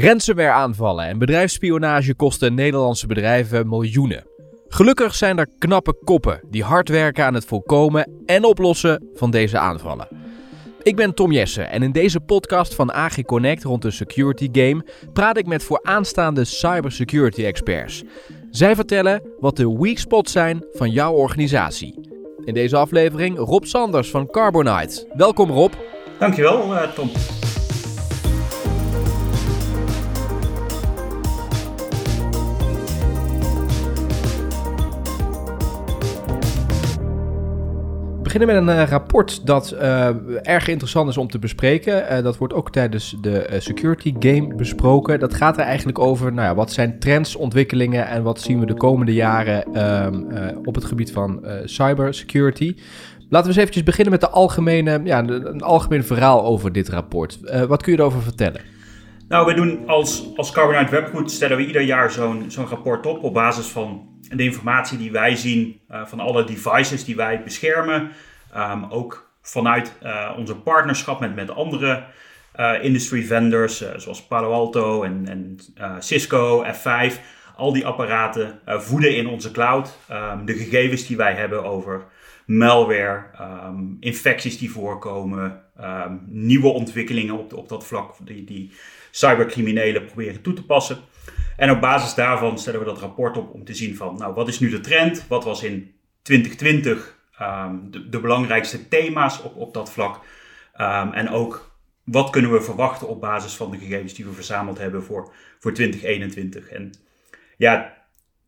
Ransomware aanvallen en bedrijfsspionage kosten Nederlandse bedrijven miljoenen. Gelukkig zijn er knappe koppen die hard werken aan het voorkomen en oplossen van deze aanvallen. Ik ben Tom Jessen en in deze podcast van AG Connect rond de security game praat ik met vooraanstaande cybersecurity experts. Zij vertellen wat de weak spots zijn van jouw organisatie. In deze aflevering Rob Sanders van Carbonite. Welkom Rob. Dankjewel uh, Tom. Beginnen met een uh, rapport dat uh, erg interessant is om te bespreken. Uh, dat wordt ook tijdens de security game besproken. Dat gaat er eigenlijk over, nou ja, wat zijn trends, ontwikkelingen en wat zien we de komende jaren ehm, op het gebied van cybersecurity. Laten we eens eventjes beginnen met de algemene, ja, een algemeen verhaal over dit rapport. wat kun je erover vertellen? Nou, we doen als, als Carbonite Webgoed stellen we ieder jaar zo'n zo'n rapport op op basis van de informatie die wij zien van alle devices die wij beschermen. Um, ook vanuit uh, onze partnerschap met, met andere uh, industry vendors, zoals Palo Alto en, en Cisco, F5. Al die apparaten voeden in onze cloud um, de gegevens die wij hebben over malware, um, infecties die voorkomen, nieuwe ontwikkelingen op, op dat vlak die, die cybercriminelen proberen toe te passen. En op basis daarvan stellen we dat rapport op om te zien van, nou, wat is nu de trend? Wat was in 2020 ehm, de, de, belangrijkste thema's op, op dat vlak? Um, en ook, wat kunnen we verwachten op basis van de gegevens die we verzameld hebben voor, voor 2021? En ja,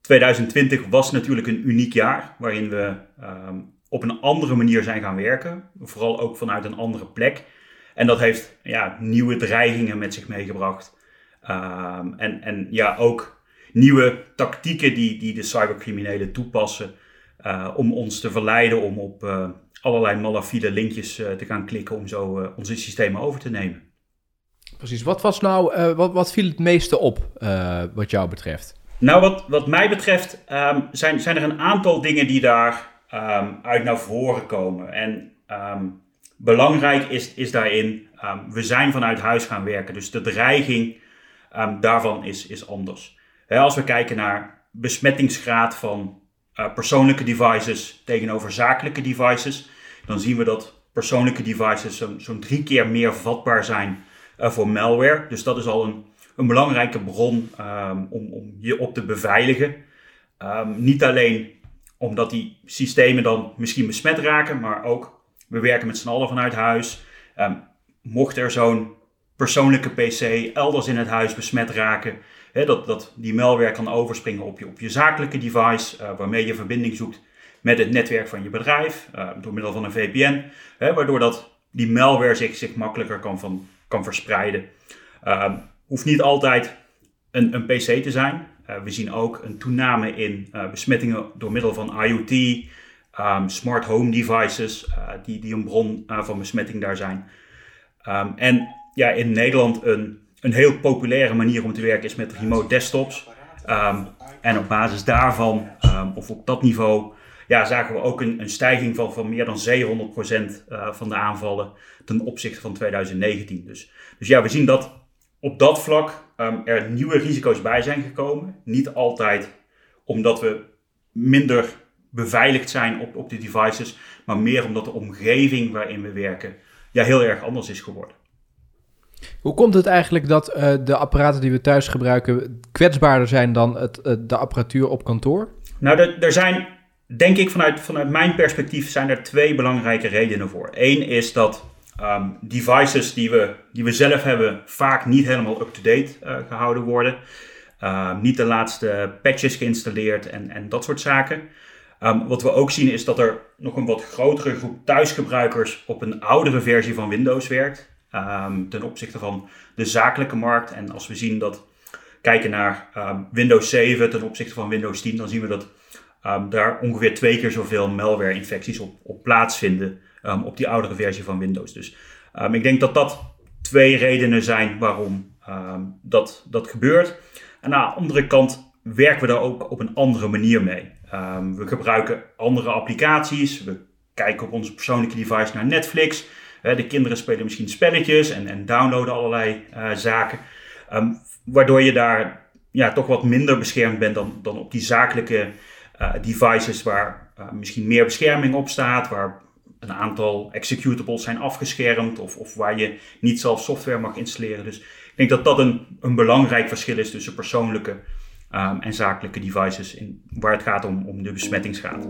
2020 was natuurlijk een uniek jaar waarin we um, op een andere manier zijn gaan werken. Vooral ook vanuit een andere plek. En dat heeft ja, nieuwe dreigingen met zich meegebracht. En, en ja, ook nieuwe tactieken die, die de cybercriminelen toepassen uh, om ons te verleiden om op uh, allerlei malafide linkjes uh, te gaan klikken om zo onze systemen over te nemen. Precies, wat was nou, wat, wat viel het meeste op wat jou betreft? Nou, wat, wat mij betreft um, zijn, zijn er een aantal dingen die daar um, uit naar voren komen. En belangrijk is, is daarin, we zijn vanuit huis gaan werken. Dus de dreiging daarvan is, is anders. als we kijken naar besmettingsgraad van uh, persoonlijke devices tegenover zakelijke devices, dan zien we dat persoonlijke devices zo'n zo drie keer meer vatbaar zijn uh, voor malware. Dus dat is al een, een belangrijke bron um, om, om je op te beveiligen. Um, niet alleen omdat die systemen dan misschien besmet raken, maar ook we werken met z'n allen vanuit huis. Um, mocht er zo'n persoonlijke PC elders in het huis besmet raken. Dat, dat die malware kan overspringen op je, op je zakelijke device, uh, waarmee je verbinding zoekt met het netwerk van je bedrijf, uh, door middel van een VPN, waardoor dat die malware zich, zich makkelijker kan, kan verspreiden. Uh, hoeft niet altijd een, een PC te zijn. Uh, we zien ook een toename in besmettingen door middel van IoT, um, smart home devices, die, die een bron van besmetting daar zijn. Um, en ja, in Nederland een, een heel populaire manier om te werken is met remote desktops. Um, en op basis daarvan, um, of op dat niveau, ja, zagen we ook een, een stijging van, van meer dan 700% uh, van de aanvallen ten opzichte van 2019. Dus, dus ja, we zien dat op dat vlak um, er nieuwe risico's bij zijn gekomen. Niet altijd omdat we minder beveiligd zijn op, op de devices, maar meer omdat de omgeving waarin we werken ja, heel erg anders is geworden. Hoe komt het eigenlijk dat uh, de apparaten die we thuis gebruiken kwetsbaarder zijn dan het, uh, de apparatuur op kantoor? Nou, er zijn, denk ik, vanuit, vanuit mijn perspectief zijn er twee belangrijke redenen voor. Eén is dat um, devices die we, die we zelf hebben vaak niet helemaal up-to-date uh, gehouden worden. Uh, niet de laatste patches geïnstalleerd en, en dat soort zaken. Um, wat we ook zien is dat er nog een wat grotere groep thuisgebruikers op een oudere versie van Windows werkt. Um, ten opzichte van de zakelijke markt. En als we zien dat kijken naar um, Windows 7 ten opzichte van Windows 10, dan zien we dat um, daar ongeveer twee keer zoveel malware-infecties op, op plaatsvinden op die oudere versie van Windows. Dus ik denk dat dat twee redenen zijn waarom dat, dat gebeurt. En aan de andere kant werken we daar ook op een andere manier mee. we gebruiken andere applicaties. We kijken op onze persoonlijke device naar Netflix de kinderen spelen misschien spelletjes en, en downloaden allerlei uh, zaken. Ehm, waardoor je daar ja, toch wat minder beschermd bent dan, dan op die zakelijke uh, devices waar uh, misschien meer bescherming op staat, waar een aantal executables zijn afgeschermd of, of waar je niet zelf software mag installeren. Dus ik denk dat dat een, een belangrijk verschil is tussen persoonlijke um, en zakelijke devices in, waar het gaat om, om de besmettingsgraad.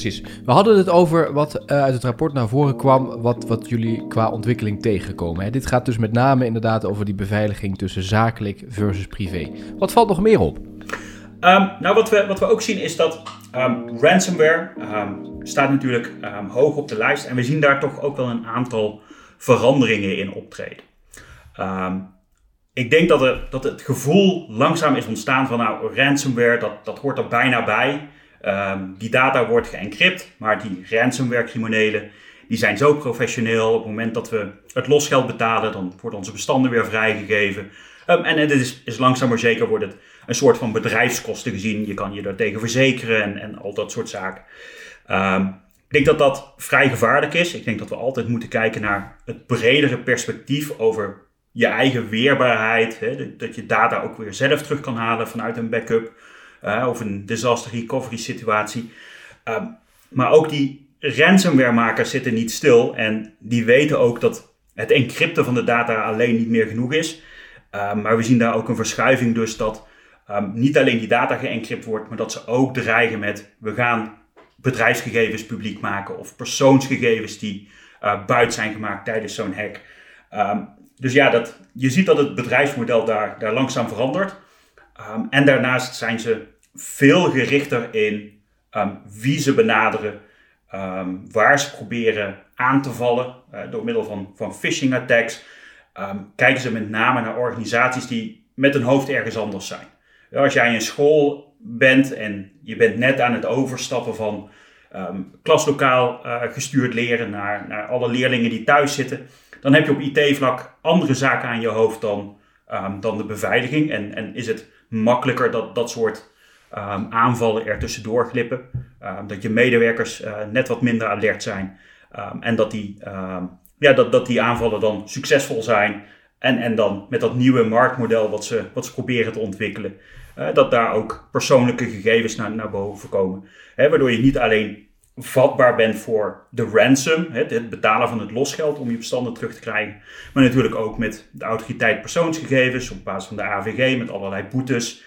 Precies. We hadden het over wat uh, uit het rapport naar voren kwam, wat, wat jullie qua ontwikkeling tegenkomen. Hè? Dit gaat dus met name inderdaad over die beveiliging tussen zakelijk versus privé. Wat valt nog meer op? Um, nou, wat we, wat we ook zien is dat um, ransomware um, staat natuurlijk hoog op de lijst. En we zien daar toch ook wel een aantal veranderingen in optreden. ik denk dat, er, dat het gevoel langzaam is ontstaan van nou, ransomware, dat, dat hoort er bijna bij. Die data wordt geëncrypt, maar die ransomware criminelen die zijn zo professioneel. Op het moment dat we het losgeld betalen, dan worden onze bestanden weer vrijgegeven. Um, en, dit is, is langzaam maar zeker wordt het een soort van bedrijfskosten gezien. Je kan je daar tegen verzekeren en, en al dat soort zaken. Um, ik denk dat dat vrij gevaarlijk is. Ik denk dat we altijd moeten kijken naar het bredere perspectief over je eigen weerbaarheid. Hè, dat je data ook weer zelf terug kan halen vanuit een backup of een disaster recovery situatie. Um, maar ook die ransomware-makers zitten niet stil en die weten ook dat het encrypten van de data alleen niet meer genoeg is. Um, maar we zien daar ook een verschuiving dus dat um, niet alleen die data geëncrypt wordt, maar dat ze ook dreigen met we gaan bedrijfsgegevens publiek maken of persoonsgegevens die uh, buiten zijn gemaakt tijdens zo'n hack. Dus ja, dat, je ziet dat het bedrijfsmodel daar, daar langzaam verandert. en daarnaast zijn ze veel gerichter in wie ze benaderen, waar ze proberen aan te vallen uh, door middel van, van phishing attacks. Um, kijken ze met name naar organisaties die met een hoofd ergens anders zijn. Als jij in school bent en je bent net aan het overstappen van klaslokaal uh, gestuurd leren naar, naar alle leerlingen die thuis zitten, dan heb je op IT-vlak andere zaken aan je hoofd dan, dan de beveiliging. En, en is het makkelijker dat dat soort um, aanvallen er tussendoor glippen. dat je medewerkers uh, net wat minder alert zijn. en dat die ja, dat, dat die aanvallen dan succesvol zijn. En, en dan met dat nieuwe marktmodel wat ze, wat ze proberen te ontwikkelen, uh, dat daar ook persoonlijke gegevens naar, naar boven komen. Hè, waardoor je niet alleen vatbaar bent voor de ransom, het betalen van het losgeld om je bestanden terug te krijgen, maar natuurlijk ook met de autoriteit persoonsgegevens op basis van de AVG, met allerlei boetes,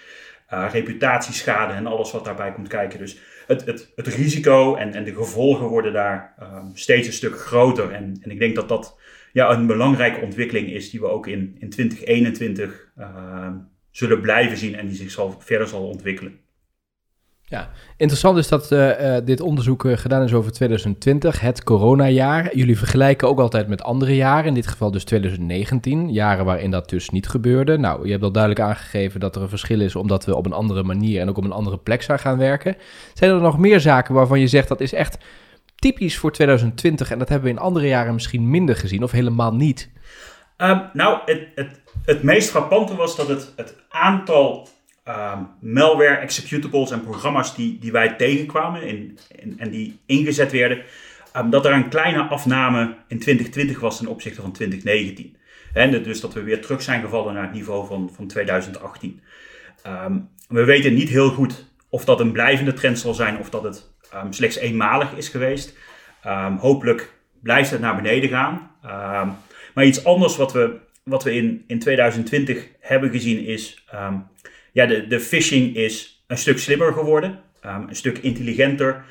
uh, reputatieschade en alles wat daarbij komt kijken. Dus het, het, het risico en, en de gevolgen worden daar um, steeds een stuk groter. En, en ik denk dat dat ja, een belangrijke ontwikkeling is die we ook in, in 2021 uh, ehm, zullen blijven zien en die zich zal, verder zal ontwikkelen. Ja, interessant is dat uh, uh, dit onderzoek uh, gedaan is over 2020, het coronajaar. Jullie vergelijken ook altijd met andere jaren, in dit geval dus 2019, jaren waarin dat dus niet gebeurde. Nou, je hebt al duidelijk aangegeven dat er een verschil is omdat we op een andere manier en ook op een andere plek zijn gaan werken. Zijn er nog meer zaken waarvan je zegt dat is echt typisch voor 2020 en dat hebben we in andere jaren misschien minder gezien of helemaal niet? Um, nou, het, het, het meest frappante was dat het, het aantal um, malware, executables en programma's die, die wij tegenkwamen in, en die ingezet werden, um, dat er een kleine afname in 2020 was ten opzichte van 2019. En dus dat we weer terug zijn gevallen naar het niveau van, van 2018. Um, we weten niet heel goed of dat een blijvende trend zal zijn of dat het slechts eenmalig is geweest. hopelijk blijft het naar beneden gaan. maar iets anders wat we, wat we in, in 2020 hebben gezien is ja, de, de phishing is een stuk slimmer geworden, um, een stuk intelligenter.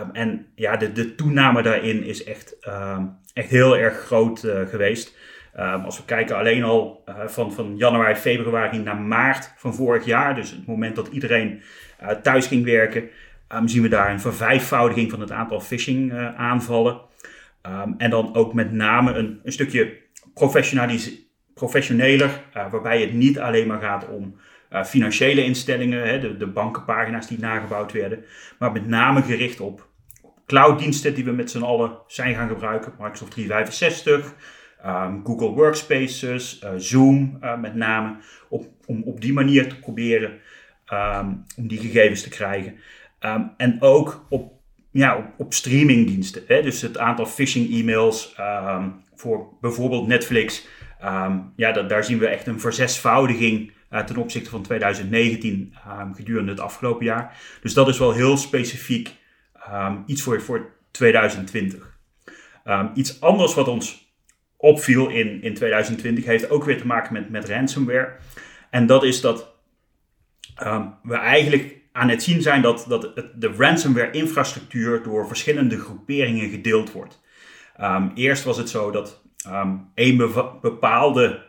Um, en ja, de, de toename daarin is echt, um, echt heel erg groot uh, geweest. als we kijken alleen al uh, van, van januari, februari naar maart van vorig jaar, dus het moment dat iedereen uh, thuis ging werken, zien we daar een vervijfvoudiging van het aantal phishing aanvallen. en dan ook met name een, een stukje professioneler, waarbij het niet alleen maar gaat om uh, financiële instellingen, hè, de, de bankenpagina's die nagebouwd werden, maar met name gericht op clouddiensten die we met z'n allen zijn gaan gebruiken, Microsoft 365, um, ehm, Google Workspaces, uh, Zoom uh, met name, op, om op die manier te proberen um, om die gegevens te krijgen. Um, en ook op, ja, op, op streamingdiensten, hè, dus het aantal phishing e-mails voor bijvoorbeeld Netflix. Ehm, ja, daar zien we echt een verzesvoudiging ten opzichte van 2019 gedurende het afgelopen jaar. Dus dat is wel heel specifiek iets voor, voor 2020. iets anders wat ons opviel in, in 2020 heeft ook weer te maken met, met ransomware. En dat is dat we eigenlijk aan het zien zijn dat, dat de ransomware-infrastructuur door verschillende groeperingen gedeeld wordt. Eerst was het zo dat een bepaalde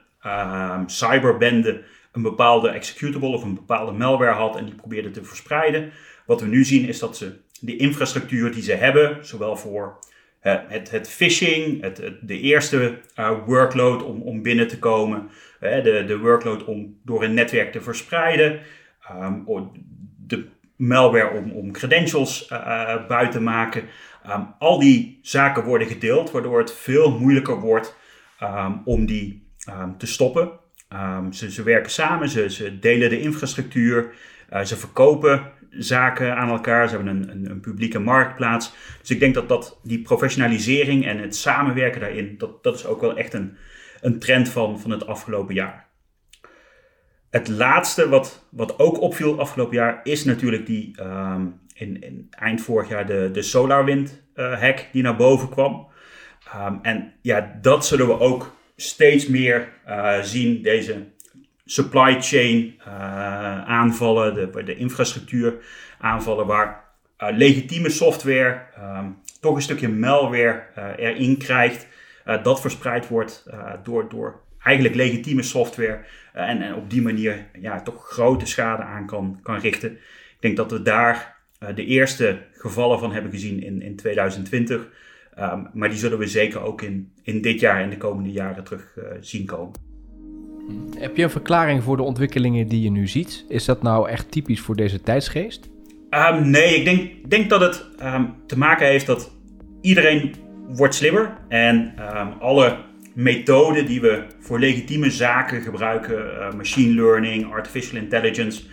cyberbende een bepaalde executable of een bepaalde malware had en die probeerde te verspreiden. Wat we nu zien is dat ze de infrastructuur die ze hebben, zowel voor uh, het, het phishing, het, de eerste uh, workload om, om binnen te komen, uh, de, de workload om door een netwerk te verspreiden, de malware om, om credentials buiten te maken. Um, al die zaken worden gedeeld, waardoor het veel moeilijker wordt um, om die te stoppen. Ze, ze, werken samen, ze, delen de infrastructuur, uh, ze verkopen zaken aan elkaar, ze hebben een, een, een, publieke marktplaats. Dus ik denk dat, dat die professionalisering en het samenwerken daarin, dat, dat is ook wel echt een, een trend van, van het afgelopen jaar. Het laatste wat, wat ook opviel afgelopen jaar is natuurlijk die um, in, in, eind vorig jaar de, de SolarWind uh, hack die naar boven kwam. Um, en ja, dat zullen we ook steeds meer uh, zien, deze supply chain uh, aanvallen, de, de infrastructuur aanvallen, waar legitieme software um, toch een stukje malware erin krijgt, dat verspreid wordt door, door eigenlijk legitieme software eh, en, en, op die manier ja, toch grote schade aan kan, kan richten. Ik denk dat we daar eh, de eerste gevallen van hebben gezien in, in 2020. Ehm, maar die zullen we zeker ook in, in dit jaar en de komende jaren terug uh, zien komen. Heb je een verklaring voor de ontwikkelingen die je nu ziet? Is dat nou echt typisch voor deze tijdsgeest? Um, nee, ik denk, denk dat het um, te maken heeft dat iedereen wordt slimmer en alle methoden die we voor legitieme zaken gebruiken, uh, machine learning, artificial intelligence,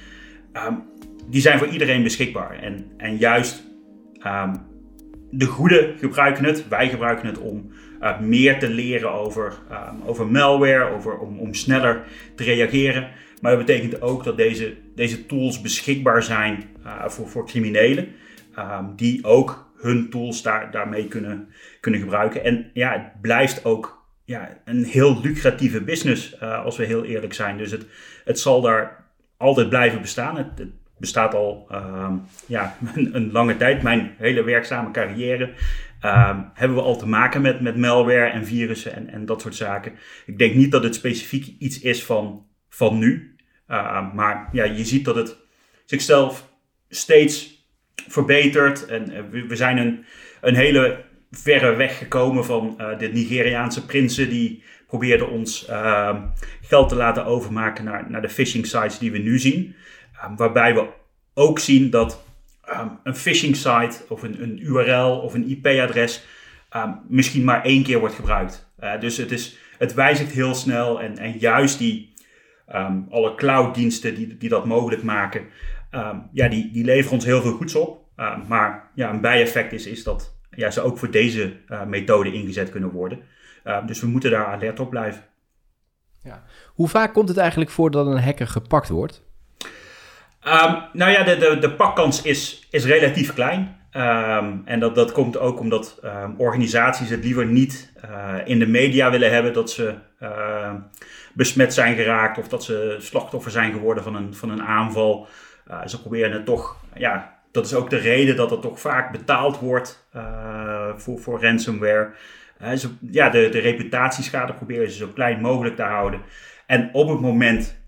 die zijn voor iedereen beschikbaar. En, en juist de goede gebruiken het, wij gebruiken het om uh, meer te leren over, um, over malware, over, om, om sneller te reageren. Maar dat betekent ook dat deze, deze tools beschikbaar zijn uh, voor, voor criminelen, die ook hun tools daar, daarmee kunnen, kunnen gebruiken. En ja, het blijft ook ja, een heel lucratieve business, uh, als we heel eerlijk zijn. Dus het, het zal daar altijd blijven bestaan. Het bestaat al uh, ja, een, lange tijd. Mijn hele werkzame carrière uh, hebben we al te maken met, met malware en virussen en, en dat soort zaken. Ik denk niet dat het specifiek iets is van, van nu. Ehm, maar ja, je ziet dat het zichzelf steeds verbetert. En eh, we, we zijn een, een hele verre weg gekomen van uh, de Nigeriaanse prinsen die probeerden ons geld te laten overmaken naar, naar de phishing sites die we nu zien. Um, waarbij we ook zien dat um, een phishing site of een, een URL of een IP-adres um, misschien maar één keer wordt gebruikt. Uh, dus het, is, het wijzigt heel snel en, en juist die alle clouddiensten die, die dat mogelijk maken, ja, die, die leveren ons heel veel goeds op. maar ja, een bijeffect is, is dat ja, ze ook voor deze uh, methode ingezet kunnen worden. Dus we moeten daar alert op blijven. Ja. Hoe vaak komt het eigenlijk voor dat een hacker gepakt wordt? Um, nou ja, de, de, pakkans is, is relatief klein. Um, en dat, dat komt ook omdat um, organisaties het liever niet uh, in de media willen hebben dat ze besmet zijn geraakt of dat ze slachtoffer zijn geworden van een, van een aanval. Uh, ze proberen het toch ja, dat is ook de reden dat er toch vaak betaald wordt uh, voor, voor ransomware. Ja, de, de reputatieschade proberen ze zo klein mogelijk te houden. En op het moment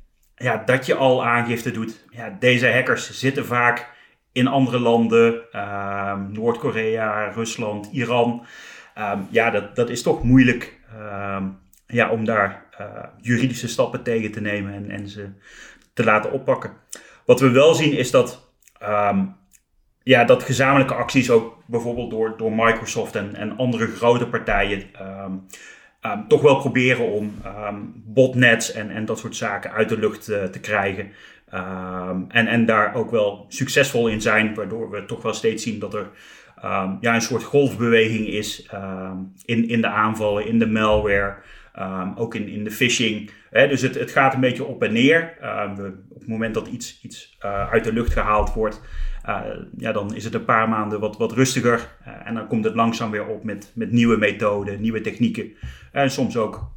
ja, dat je al aangifte doet, ja, deze hackers zitten vaak in andere landen, uh, Noord-Korea, Rusland, Iran. Ehm, ja, dat, dat is toch moeilijk ehm, ja, om daar eh, juridische stappen tegen te nemen en, en ze te laten oppakken. Wat we wel zien is dat ja, dat gezamenlijke acties ook bijvoorbeeld door, door Microsoft en, en andere grote partijen um, toch wel proberen om um, botnets en, en dat soort zaken uit de lucht uh, te krijgen. en, en daar ook wel succesvol in zijn, waardoor we toch wel steeds zien dat er ja, een soort golfbeweging is in, in de aanvallen, in de malware. Ehm, ook in, in de phishing. Hè, dus het, het gaat een beetje op en neer. Ehm, op het moment dat iets, iets uh, uit de lucht gehaald wordt, uh, ja, dan is het een paar maanden wat, wat rustiger. Uh, en dan komt het langzaam weer op met, met nieuwe methoden, nieuwe technieken. En soms ook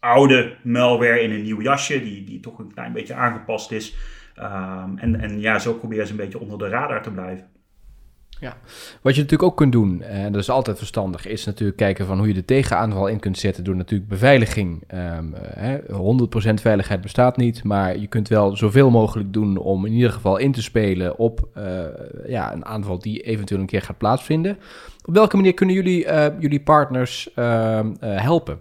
oude malware in een nieuw jasje, die, die toch een klein beetje aangepast is. Um, en, en ja, zo proberen ze een beetje onder de radar te blijven. Ja, wat je natuurlijk ook kunt doen, en dat is altijd verstandig, is natuurlijk kijken van hoe je de tegenaanval in kunt zetten door natuurlijk beveiliging. Um, hè, 100% veiligheid bestaat niet, maar je kunt wel zoveel mogelijk doen om in ieder geval in te spelen op uh, ja, een aanval die eventueel een keer gaat plaatsvinden. Op welke manier kunnen jullie jullie partners uh, helpen?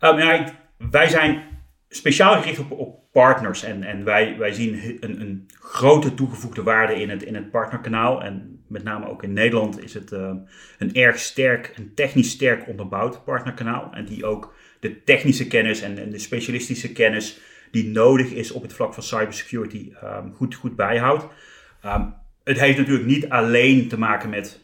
Um, ja, wij zijn speciaal gericht op, op partners. En, en wij, wij zien een, een grote toegevoegde waarde in het, in het partnerkanaal. En met name ook in Nederland is het uh, een erg sterk, een technisch sterk onderbouwd partnerkanaal. En die ook de technische kennis en, en de specialistische kennis die nodig is op het vlak van cybersecurity um, goed, goed bijhoudt. Um, het heeft natuurlijk niet alleen te maken met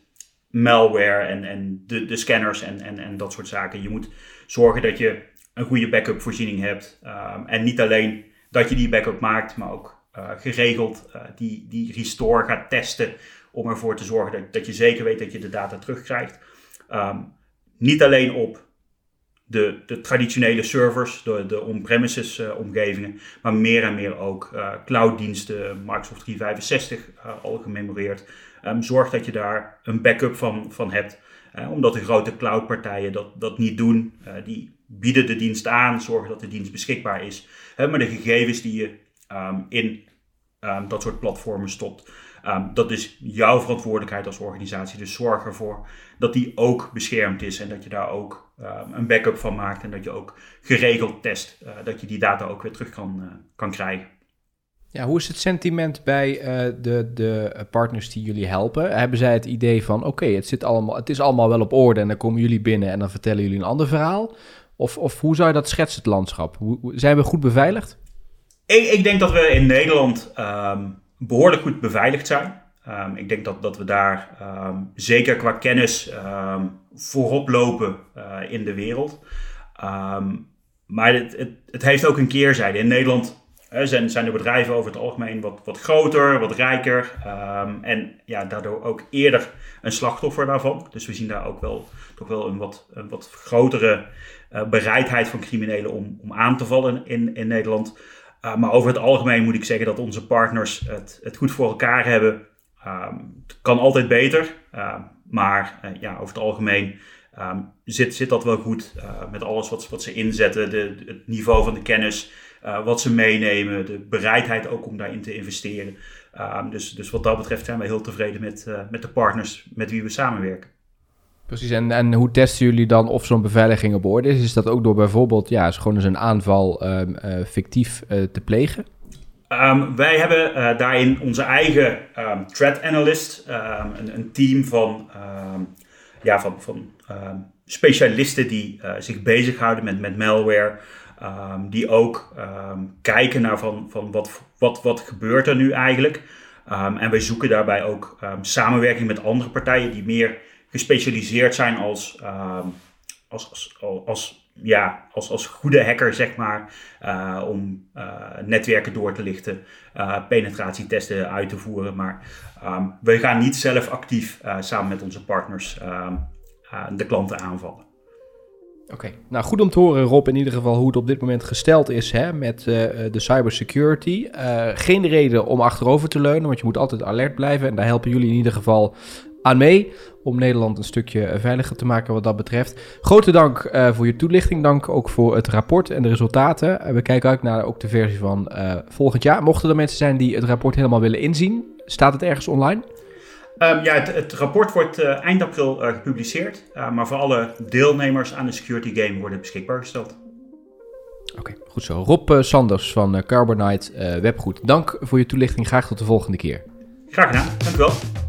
malware en, en de, de scanners en, en, en dat soort zaken. Je moet zorgen dat je een goede backup voorziening hebt. En niet alleen dat je die backup maakt, maar ook uh, geregeld uh, die, die restore gaat testen om ervoor te zorgen dat, dat je zeker weet dat je de data terugkrijgt. Um, niet alleen op de, de traditionele servers, de, de on-premises uh, omgevingen, maar meer en meer ook clouddiensten, Microsoft 365 al gememoreerd. Um, zorg dat je daar een backup van, van hebt. omdat de grote cloudpartijen dat, dat niet doen. die bieden de dienst aan, zorgen dat de dienst beschikbaar is. Maar de gegevens die je um, in dat soort platformen stopt, um, dat is jouw verantwoordelijkheid als organisatie. Dus zorg ervoor dat die ook beschermd is en dat je daar ook een backup van maakt en dat je ook geregeld test, uh, dat je die data ook weer terug kan, uh, kan krijgen. Ja, hoe is het sentiment bij uh, de, de partners die jullie helpen? Hebben zij het idee van, oké, okay, het het, het is allemaal wel op orde en dan komen jullie binnen en dan vertellen jullie een ander verhaal? Of, of hoe zou je dat schetsen, het landschap? Hoe, zijn we goed beveiligd? Ik, ik denk dat we in Nederland um, behoorlijk goed beveiligd zijn. Um, ik denk dat, dat we daar um, zeker qua kennis voorop lopen uh, in de wereld. maar het, het, heeft ook een keerzijde. In Nederland zijn, zijn de bedrijven over het algemeen wat, wat groter, wat rijker. en ja, daardoor ook eerder een slachtoffer daarvan. Dus we zien daar ook wel toch wel een wat, een wat grotere uh, bereidheid van criminelen om, om aan te vallen in, in Nederland. Uh, maar over het algemeen moet ik zeggen dat onze partners het, het goed voor elkaar hebben. Um, het kan altijd beter, uh, maar ja, over het algemeen um, zit, zit dat wel goed met alles wat, ze inzetten. De, het niveau van de kennis, wat ze meenemen, de bereidheid ook om daarin te investeren. Dus, dus wat dat betreft zijn we heel tevreden met, met de partners met wie we samenwerken. Precies, en, en hoe testen jullie dan of zo'n beveiliging op orde is? Is dat ook door bijvoorbeeld, ja, gewoon eens een aanval um, uh, fictief uh, te plegen? Um, wij hebben uh, daarin onze eigen um, threat analyst, een, een, team van, ja, van, van specialisten die zich bezighouden met, met malware. die ook kijken naar van, van wat, wat, wat gebeurt er nu eigenlijk. en wij zoeken daarbij ook samenwerking met andere partijen die meer gespecialiseerd zijn als, uh, als, als, als, ja, als, als goede hacker, zeg maar, uh, om uh, netwerken door te lichten, uh, penetratietesten uit te voeren. Maar um, we gaan niet zelf actief samen met onze partners ehm, de klanten aanvallen. Oké, nou goed om te horen Rob in ieder geval hoe het op dit moment gesteld is hè, met de cybersecurity. Geen reden om achterover te leunen, want je moet altijd alert blijven. En daar helpen jullie in ieder geval aan mee om Nederland een stukje eh, veiliger te maken wat dat betreft. Grote dank uh, voor je toelichting. Dank ook voor het rapport en de resultaten. Uh, we kijken uit naar ook de versie van uh, volgend jaar. Mochten er mensen zijn die het rapport helemaal willen inzien, staat het ergens online? Um, ja, het, het, rapport wordt eind april gepubliceerd. maar voor alle deelnemers aan de security game worden beschikbaar gesteld. Oké, okay, goed zo. Rob Sanders van Carbonite Webgoed. Dank voor je toelichting. Graag tot de volgende keer. Graag gedaan. Dank u wel.